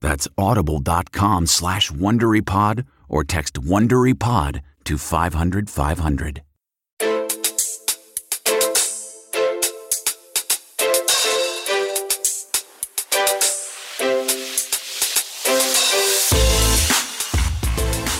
That's audible.com slash WonderyPod or text WonderyPod to 500, 500.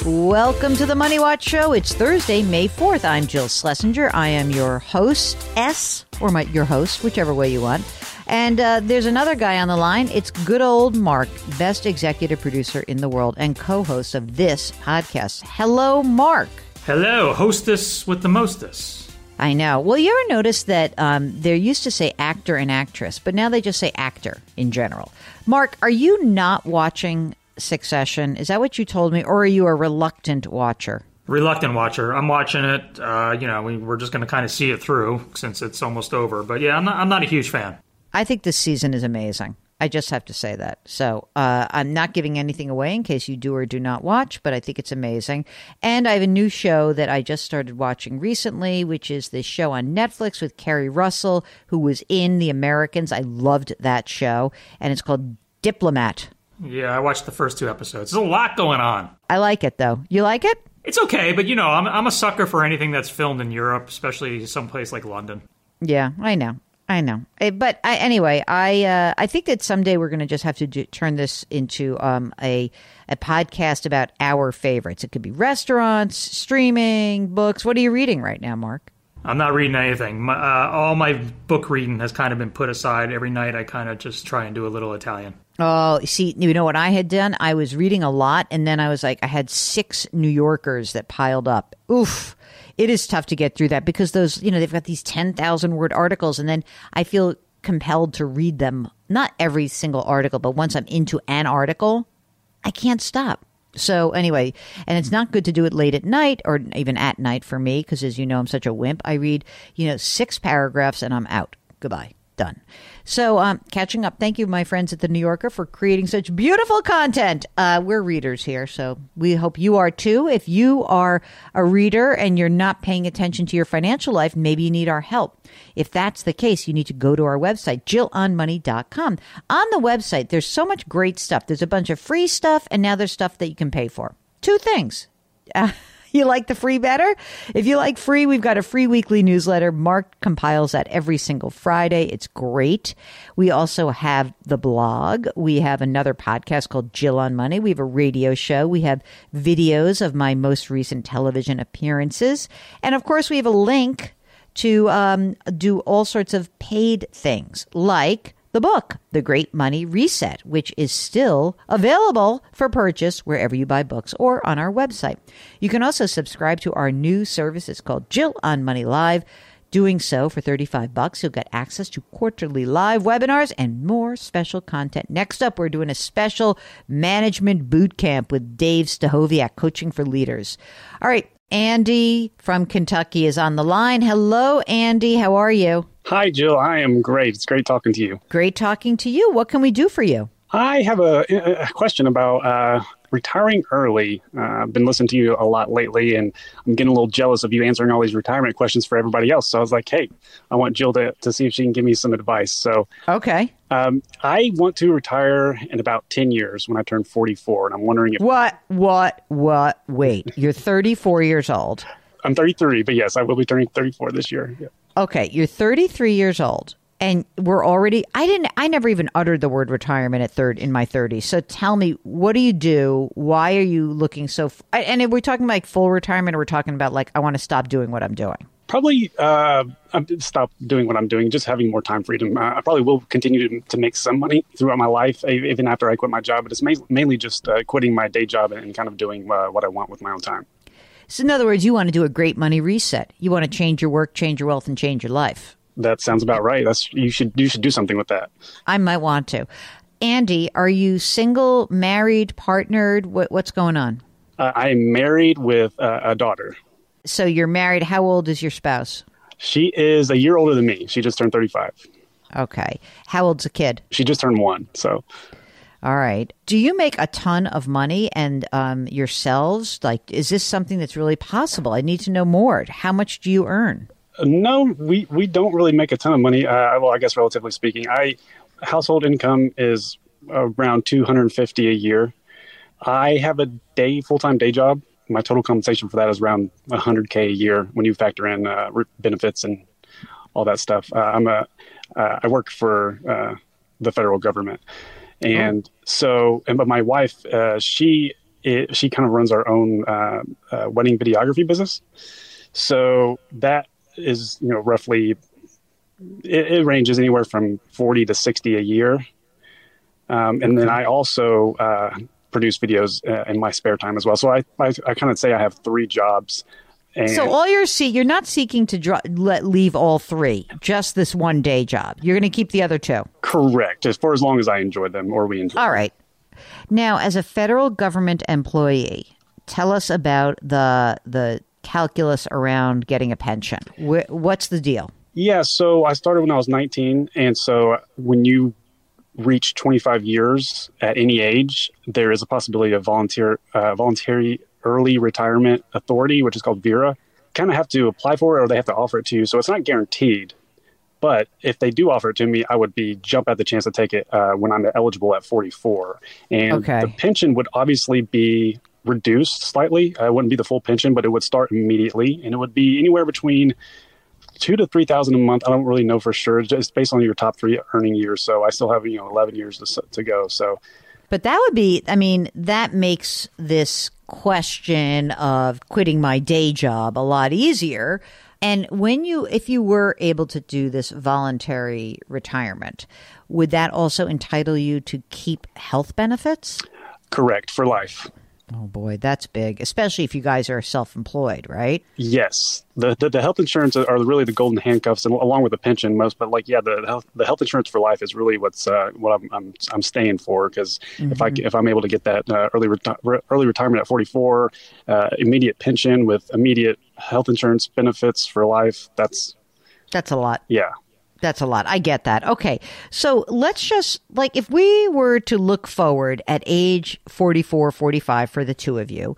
Welcome to the Money Watch Show. It's Thursday, May 4th. I'm Jill Schlesinger. I am your host, S, or my, your host, whichever way you want. And uh, there's another guy on the line. It's good old Mark, best executive producer in the world and co host of this podcast. Hello, Mark. Hello, hostess with the mostess. I know. Well, you ever notice that um, they used to say actor and actress, but now they just say actor in general? Mark, are you not watching Succession? Is that what you told me, or are you a reluctant watcher? Reluctant watcher. I'm watching it. Uh, you know, we, are just going to kind of see it through since it's almost over. But yeah, I'm not, I'm not a huge fan. I think this season is amazing. I just have to say that. So uh, I'm not giving anything away in case you do or do not watch, but I think it's amazing. And I have a new show that I just started watching recently, which is this show on Netflix with Keri Russell, who was in The Americans. I loved that show, and it's called Diplomat. Yeah, I watched the first two episodes. There's a lot going on. I like it though. You like it? It's okay, but you know, I'm I'm a sucker for anything that's filmed in Europe, especially someplace like London. Yeah, I know. I know, eh, but I, anyway, I uh, I think that someday we're going to just have to do, turn this into um, a a podcast about our favorites. It could be restaurants, streaming, books. What are you reading right now, Mark? I'm not reading anything. My, uh, all my book reading has kind of been put aside. Every night, I kind of just try and do a little Italian. Oh, see, you know what I had done? I was reading a lot, and then I was like, I had six New Yorkers that piled up. Oof it is tough to get through that because those, you know, they've got these 10,000 word articles and then I feel compelled to read them, not every single article, but once I'm into an article, I can't stop. So anyway, and it's not good to do it late at night or even at night for me because as you know, I'm such a wimp. I read, you know, six paragraphs and I'm out. Goodbye. Done. So, um, catching up. Thank you, my friends at the New Yorker, for creating such beautiful content. Uh, we're readers here, so we hope you are too. If you are a reader and you're not paying attention to your financial life, maybe you need our help. If that's the case, you need to go to our website, jillonmoney.com. On the website, there's so much great stuff. There's a bunch of free stuff, and now there's stuff that you can pay for. Two things. Uh, you like the free better? If you like free, we've got a free weekly newsletter. Mark compiles that every single Friday. It's great. We also have the blog. We have another podcast called Jill on Money. We have a radio show. We have videos of my most recent television appearances. And of course, we have a link to um, do all sorts of paid things like the book, The Great Money Reset, which is still available for purchase wherever you buy books or on our website. You can also subscribe to our new service. It's called Jill on Money Live. Doing so for 35 bucks, you'll get access to quarterly live webinars and more special content. Next up, we're doing a special management boot camp with Dave Stachowiak, coaching for leaders. All right, Andy from Kentucky is on the line. Hello, Andy. How are you? Hi, Jill. I am great. It's great talking to you. Great talking to you. What can we do for you? I have a, a question about uh, retiring early. Uh, I've been listening to you a lot lately, and I'm getting a little jealous of you answering all these retirement questions for everybody else. So I was like, hey, I want Jill to, to see if she can give me some advice. So, okay. Um, I want to retire in about 10 years when I turn 44, and I'm wondering if. What, what, what? Wait, you're 34 years old. I'm 33, but yes, I will be turning 34 this year. Yeah. Okay, you're 33 years old and we're already i didn't i never even uttered the word retirement at third in my 30s so tell me what do you do? Why are you looking so and if we're talking like full retirement or we're talking about like i want to stop doing what i'm doing? Probably uh, stop doing what i'm doing just having more time freedom. Uh, i probably will continue to, to, make some money throughout my life even after i quit my job but it's ma- mainly just uh, quitting my day job and kind of doing uh, what i want with my own time so in other words you want to do a great money reset you want to change your work change your wealth and change your life that sounds about right. That's you should you should do something with that. I might want to. Andy, are you single, married, partnered? What, what's going on? Uh, I am married with uh, a daughter. So you're married. How old is your spouse? She is a year older than me. She just turned 35. Okay. How old's the kid? She just turned one. So. All right. Do you make a ton of money and um, yourselves? Like, is this something that's really possible? I need to know more. How much do you earn? No, we, we don't really make a ton of money. Uh, well, I guess relatively speaking, I household income is around 250 a year. I have a day full time day job. My total compensation for that is around 100k a year when you factor in uh, benefits and all that stuff. Uh, I'm a uh, I work for uh, the federal government, and oh. so and but my wife uh, she it, she kind of runs our own wedding videography business. So that is you know roughly it, it ranges anywhere from 40 to 60 a year um, and then i also uh, produce videos uh, in my spare time as well so i, I, I kind of say i have three jobs and so all you're see you're not seeking to dro- let leave all three just this one day job you're going to keep the other two correct as for as long as i enjoy them or we enjoy all right now as a federal government employee tell us about the the calculus around getting a pension. What's the deal? Yeah, so I started when I was 19. And so when you reach 25 years at any age, there is a possibility of volunteer, uh, voluntary early retirement authority, which is called VERA. Kind of have to apply for it or they have to offer it to you. So it's not guaranteed. But if they do offer it to me, I would be jump at the chance to take it uh, when I'm eligible at 44. And okay. the pension would obviously be reduced slightly. Uh, it wouldn't be the full pension, but it would start immediately, and it would be anywhere between two to three thousand a month. I don't really know for sure. It's just based on your top three earning years. So I still have you know eleven years to, to go. So, but that would be. I mean, that makes this question of quitting my day job a lot easier. And when you, if you were able to do this voluntary retirement, would that also entitle you to keep health benefits? Correct for life. Oh boy, that's big, especially if you guys are self-employed, right? Yes, the the, the health insurance are really the golden handcuffs, and along with the pension, most. But like, yeah, the health the health insurance for life is really what's uh, what I'm, I'm I'm staying for because mm-hmm. if I if I'm able to get that uh, early reti- early retirement at 44, uh, immediate pension with immediate health insurance benefits for life, that's that's a lot. Yeah, that's a lot. I get that. Okay. So let's just, like, if we were to look forward at age 44, 45 for the two of you,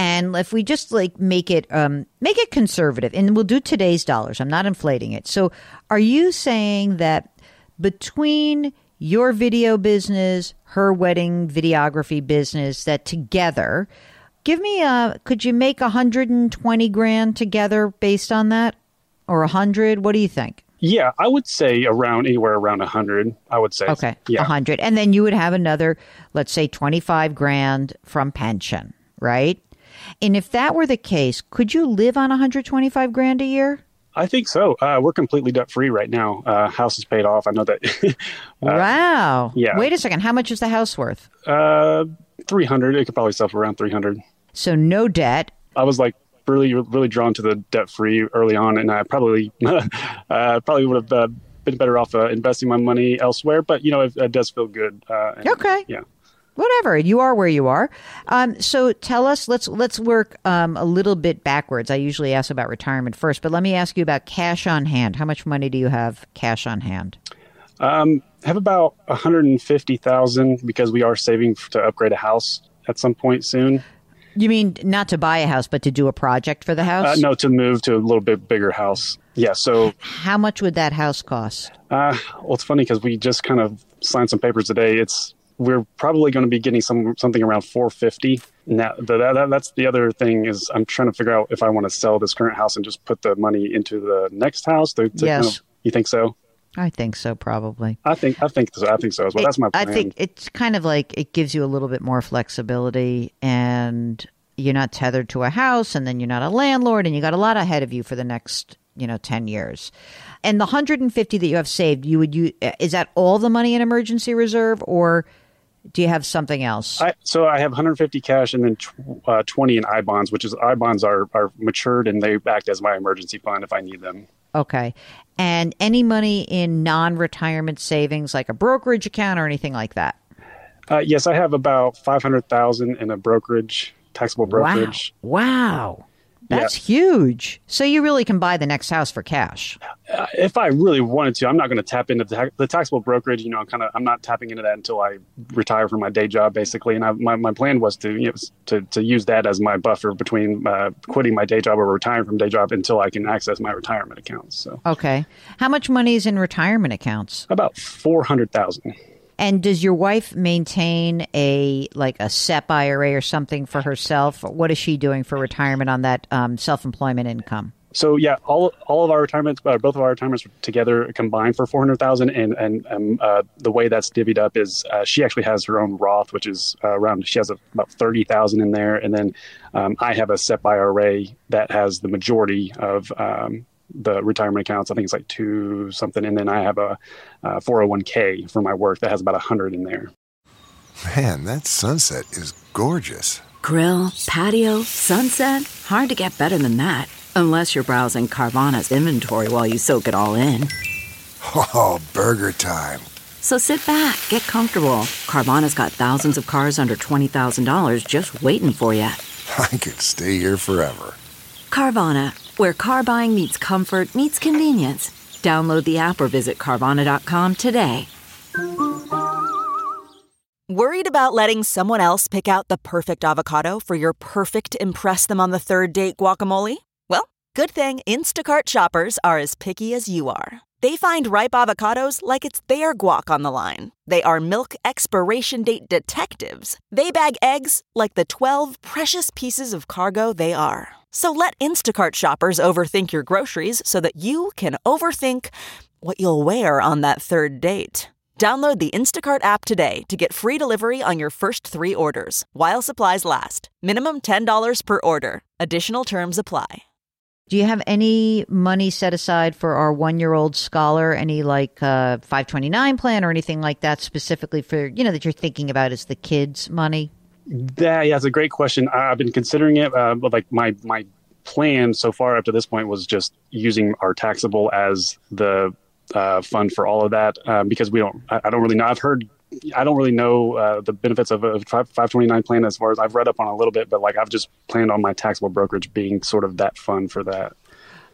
and if we just like make it um, make it conservative and we'll do today's dollars i'm not inflating it so are you saying that between your video business her wedding videography business that together give me a could you make 120 grand together based on that or 100 what do you think yeah, I would say around anywhere around a hundred. I would say okay, a yeah. hundred, and then you would have another, let's say, twenty-five grand from pension, right? And if that were the case, could you live on one hundred twenty-five grand a year? I think so. Uh, we're completely debt free right now. Uh, house is paid off. I know that. uh, wow. Yeah. Wait a second. How much is the house worth? Uh, three hundred. It could probably sell for around three hundred. So no debt. I was like really really drawn to the debt free early on, and I probably uh, probably would have uh, been better off uh, investing my money elsewhere. But you know, it, it does feel good. Uh, and, Okay. Yeah. whatever you are where you are um, so tell us let's let's work um, a little bit backwards i usually ask about retirement first but let me ask you about cash on hand how much money do you have cash on hand Um, have about 150,000 because we are saving to upgrade a house at some point soon. You mean not to buy a house but to do a project for the house Uh, no, to move to a little bit bigger house. Yeah. So, how much would that house cost uh, well, it's funny because we just kind of signed some papers today. It's we're probably going to be getting some something around 450. Now, the, that, that's the other thing is I'm trying to figure out if I want to sell this current house and just put the money into the next house. To, to Yes. Kind of, you think so? I think so probably I think I think so. I think so as well. That's my I think it's kind of like it gives you a little bit more flexibility and you're not tethered to a house and then you're not a landlord and you got a lot ahead of you for the next, you know, 10 years. And the 150 that you have saved, you would you is that all the money in emergency reserve or do you have something else? I, so I have 150 cash and then tw- uh, 20 in I bonds, which is I bonds are are matured and they act as my emergency fund if I need them. Okay. And any money in non-retirement savings like a brokerage account or anything like that? Uh, yes, I have about 500,000 in a brokerage, taxable brokerage. Wow. Wow. That's huge. So you really can buy the next house for cash. Uh, if I really wanted to, I'm not going to tap into the, ta- the taxable brokerage. You know, kind of, I'm not tapping into that until I retire from my day job, basically. And I, my my plan was to you know, to to use that as my buffer between uh, quitting my day job or retiring from day job until I can access my retirement accounts. So Okay. How much money is in retirement accounts? about 400,000. And does your wife maintain a like a SEP IRA or something for herself? What is she doing for retirement on that um, self-employment income? So yeah, all all of our retirements, uh, both of our retirements together combined for four hundred thousand, and and um, uh, the way that's divvied up is uh, she actually has her own Roth, which is uh, around she has about thirty thousand in there, and then um, I have a SEP IRA that has the majority of um, the retirement accounts. I think it's like two something, and then I have a uh, four hundred one k for my work that has about a hundred in there. Man, that sunset is gorgeous. Grill, patio, sunset. Hard to get better than that. Unless you're browsing Carvana's inventory while you soak it all in. Oh, burger time. So sit back, get comfortable. Carvana's got thousands of cars under $20,000 just waiting for you. I could stay here forever. Carvana, where car buying meets comfort, meets convenience. Download the app or visit Carvana.com today. Worried about letting someone else pick out the perfect avocado for your perfect Impress Them on the Third Date guacamole? Well, good thing Instacart shoppers are as picky as you are. They find ripe avocados like it's their guac on the line. They are milk expiration date detectives. They bag eggs like the 12 precious pieces of cargo they are. So let Instacart shoppers overthink your groceries so that you can overthink what you'll wear on that third date. Download the Instacart app today to get free delivery on your first three orders while supplies last. Minimum $10 per order. Additional terms apply. Do you have any money set aside for our one-year-old scholar? Any like uh, 529 plan or anything like that specifically for you know that you're thinking about as the kids' money? That yeah, it's a great question. I've been considering it, uh, but like my my plan so far up to this point was just using our taxable as the uh, fund for all of that uh, because we don't. I, I don't really know. I've heard. I don't really know uh, the benefits of a 529 plan as far as I've read up on a little bit, but like I've just planned on my taxable brokerage being sort of that fund for that.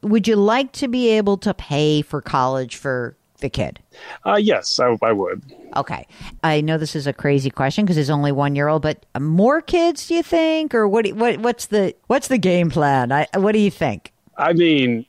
Would you like to be able to pay for college for the kid? Uh, yes, I, I would. Okay. I know this is a crazy question because there's only one year old, but more kids, do you think, or what? What? What's the What's the game plan? I, what do you think? I mean,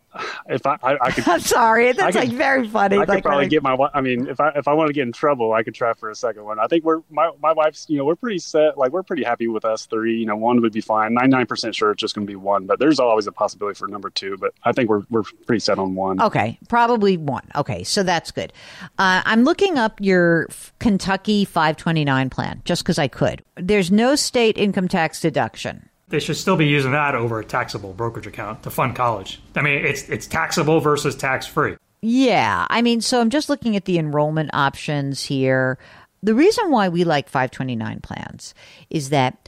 if I, I, I could. I'm sorry, that's could- like very funny. I could like probably really- get my. I mean, if I if I want to get in trouble, I could try for a second one. I think we're my my wife's. You know, we're pretty set. Like we're pretty happy with us three. You know, one would be fine. Ninety nine percent sure it's just going to be one, but there's always a possibility for number two. But I think we're we're pretty set on one. Okay, probably one. Okay, so that's good. Uh, I'm looking up your Kentucky 529 plan just because I could. There's no state income tax deduction. They should still be using that over a taxable brokerage account to fund college. I mean, it's it's taxable versus tax free. Yeah, I mean, so I'm just looking at the enrollment options here. The reason why we like 529 plans is that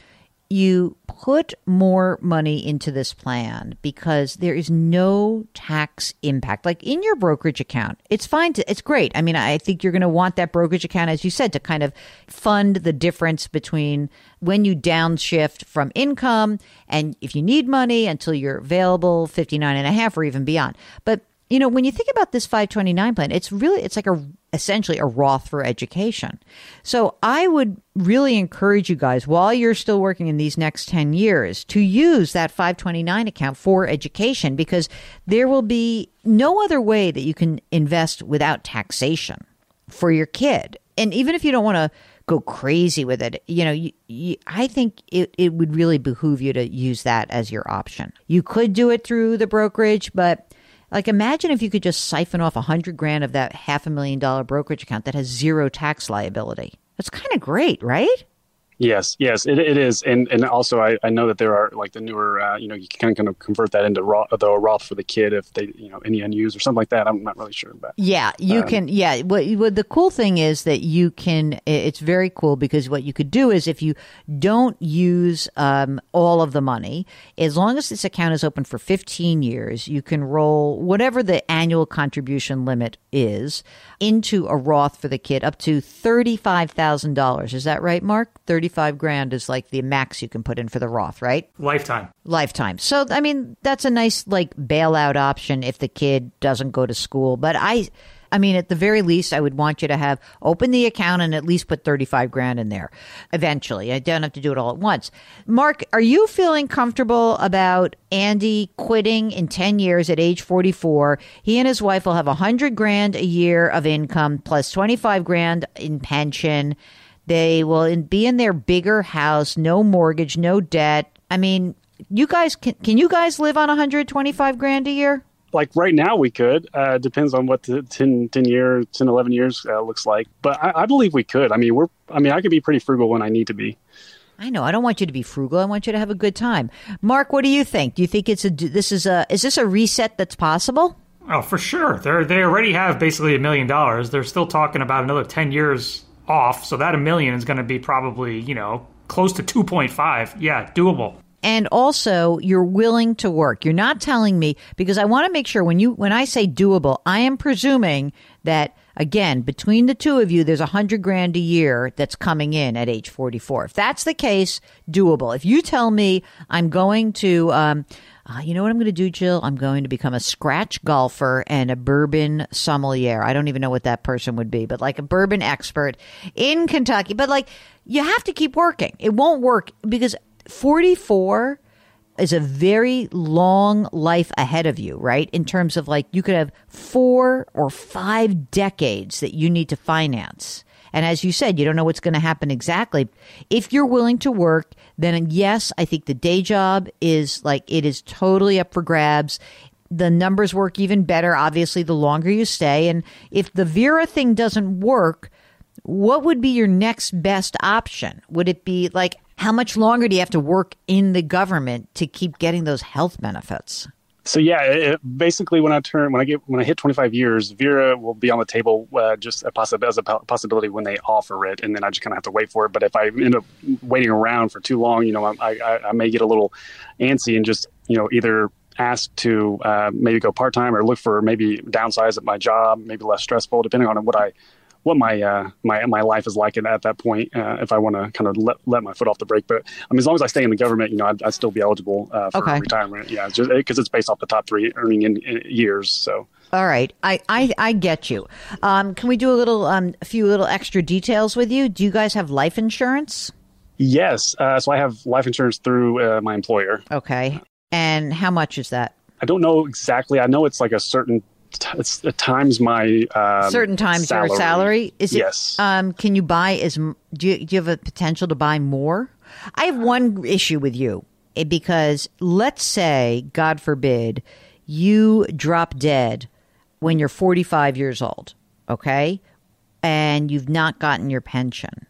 you put more money into this plan because there is no tax impact. Like in your brokerage account, it's fine to, it's great. I mean, I think you're going to want that brokerage account, as you said, to kind of fund the difference between when you downshift from income and if you need money until you're available 59 and a half or even beyond. But you know, when you think about this 529 plan, it's really it's like a essentially a Roth for education. So I would really encourage you guys while you're still working in these next 10 years to use that 529 account for education because there will be no other way that you can invest without taxation for your kid. And even if you don't want to go crazy with it, you know, you, you, I think it, it would really behoove you to use that as your option. You could do it through the brokerage, but like, imagine if you could just siphon off a hundred grand of that half a million dollar brokerage account that has zero tax liability. That's kind of great, right? Yes, yes, it, it is, and and also I, I know that there are like the newer, uh, you know, you can kind of convert that into Roth, the Roth for the kid if they, you know, any unused or something like that. I'm not really sure about. Yeah, you um, can. Yeah, what, what the cool thing is that you can. It's very cool because what you could do is if you don't use um, all of the money, as long as this account is open for 15 years, you can roll whatever the annual contribution limit is into a Roth for the kid up to thirty-five thousand dollars. Is that right, Mark? Thirty-five grand is like the max you can put in for the Roth, right? Lifetime. Lifetime. So I mean, that's a nice like bailout option if the kid doesn't go to school. But I I mean, at the very least, I would want you to have open the account and at least put 35 grand in there eventually. I don't have to do it all at once. Mark, are you feeling comfortable about Andy quitting in 10 years at age 44? He and his wife will have 100 grand a year of income plus 25 grand in pension. They will be in their bigger house, no mortgage, no debt. I mean, you guys can, can you guys live on 125 grand a year? like right now we could. Uh, depends on what the 10, 10 year 10 11 years uh, looks like. But I, I, believe we could. I mean we're i mean i could be pretty frugal when i need to be. I know. I don't want you to be frugal. I want you to have a good time. Mark what do you think? Do you think it's a this is a is this a reset that's possible? Oh for sure. They they already have basically a million dollars. They're still talking about another 10 years off so that a million is going to be probably you know close to 2.5 yeah doable and also you're willing to work. You're not telling me because I want to make sure when you when I say doable, I am presuming that again between the two of you there's a hundred grand a year that's coming in at age 44. If that's the case, doable. If you tell me I'm going to um, uh, you know what I'm going to do, Jill? I'm going to become a scratch golfer and a bourbon sommelier. I don't even know what that person would be, but like a bourbon expert in Kentucky. But like, you have to keep working. It won't work because 44 is a very long life ahead of you, right? In terms of like you could have four or five decades that you need to finance. And as you said, you don't know what's going to happen exactly. If you're willing to work, then yes, I think the day job is like it is totally up for grabs. The numbers work even better, obviously, the longer you stay. And if the VERA thing doesn't work, what would be your next best option? Would it be like how much longer do you have to work in the government to keep getting those health benefits? So yeah, it, basically, when I turn when I get when I hit 25 years, VERA will be on the table uh, just a possi- as a possibility when they offer it, and then I just kind of have to wait for it. But if I end up waiting around for too long, you know, I, I, I may get a little antsy and just you know either ask to uh, maybe go part time or look for maybe downsize at my job, maybe less stressful, depending on what I what my uh, my my life is like at that point uh, if I want to kind of let, let my foot off the brake. But I mean, as long as I stay in the government, you know, I'd, I'd still be eligible uh, for okay. retirement. Yeah, just because it's based off the top three earning in, in years. So. All right, I, I, I get you. Um, can we do a little, um, a few little extra details with you? Do you guys have life insurance? Yes. Uh, so I have life insurance through uh, my employer. Okay. And how much is that? I don't know exactly. I know it's like a certain it's at times my um, certain times salary. your salary is yes. Um, can you buy as do you, do you have a potential to buy more? I have one issue with you eh, because let's say, God forbid, you drop dead when you're 45 years old, okay, and you've not gotten your pension.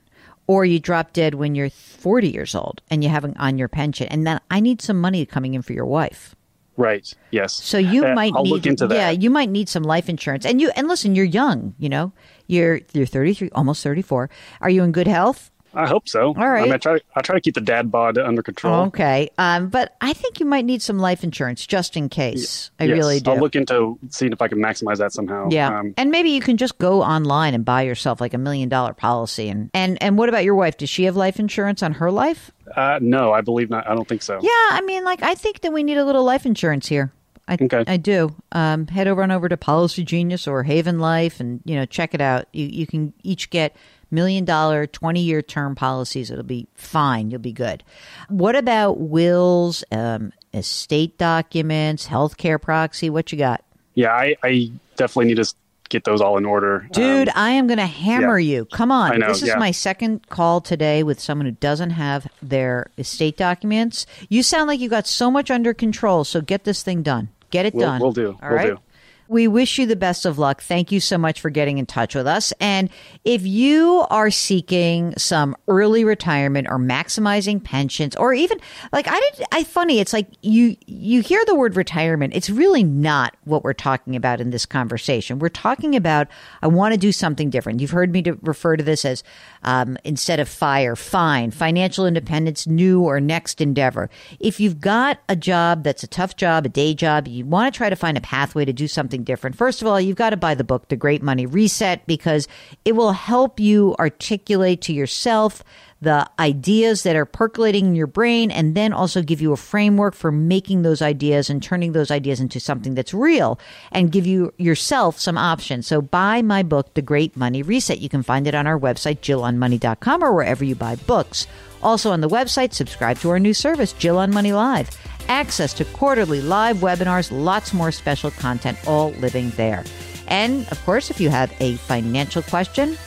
Or you drop dead when you're 40 years old and you haven't on your pension. And then I need some money coming in for your wife. Right. Yes. So you uh, might I'll need look into that. Yeah, you might need some life insurance. And you and listen, you're young, you know. You're you're 33, almost 34. Are you in good health? I hope so. All right. I, mean, I try. I try to keep the dad bod under control. Okay. Um, but I think you might need some life insurance just in case. I Yes, really do. I'll look into seeing if I can maximize that somehow. Yeah, Um, and maybe you can just go online and buy yourself like a million dollar policy. And and and what about your wife? Does she have life insurance on her life? Uh, no, I believe not. I don't think so. Yeah, I mean, like I think that we need a little life insurance here. I, Okay. I do. Um, head over and over to Policygenius or Haven Life, and you know, check it out. You you can each get million dollar, twenty year term policies. It'll be fine. You'll be good. What about wills, um, estate documents, healthcare proxy? What you got? Yeah, I, I definitely need to get those all in order. Dude, Um, I am going to hammer yeah. you. Come on. Know, this is yeah. my second call today with someone who doesn't have their estate documents. You sound like you got so much under control, so get this thing done. Get it Will- done. will do. All Will right? do. We wish you the best of luck. Thank you so much for getting in touch with us. And if you are seeking some early retirement or maximizing pensions or even like I did I funny it's like you you hear the word retirement it's really not what we're talking about in this conversation. We're talking about I want to do something different. You've heard me to refer to this as um, instead of fire, fine, financial independence, new or next endeavor. If you've got a job that's a tough job, a day job, you want to try to find a pathway to do something different. First of all, you've got to buy the book, The Great Money Reset, because it will help you articulate to yourself the ideas that are percolating in your brain and then also give you a framework for making those ideas and turning those ideas into something that's real and give you yourself some options. So buy my book, The Great Money Reset. You can find it on our website, jillonmoney.com or wherever you buy books. Also on the website, subscribe to our new service, Jill on Money Live. Access to quarterly live webinars, lots more special content, all living there. And of course, if you have a financial question,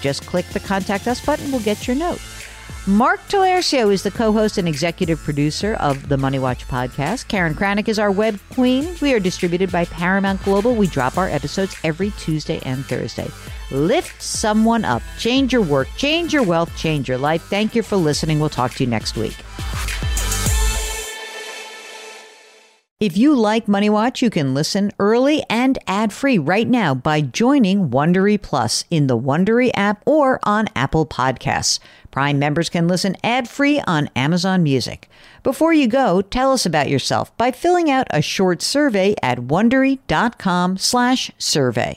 just click the contact us button. We'll get your note. Mark Talercio is the co-host and executive producer of the Money Watch podcast. Karen Kranick is our web queen. We are distributed by Paramount Global. We drop our episodes every Tuesday and Thursday. Lift someone up. Change your work. Change your wealth. Change your life. Thank you for listening. We'll talk to you next week. If you like Money Watch, you can listen early and ad-free right now by joining Wondery Plus in the Wondery app or on Apple Podcasts. Prime members can listen ad-free on Amazon Music. Before you go, tell us about yourself by filling out a short survey at wondery.com/survey.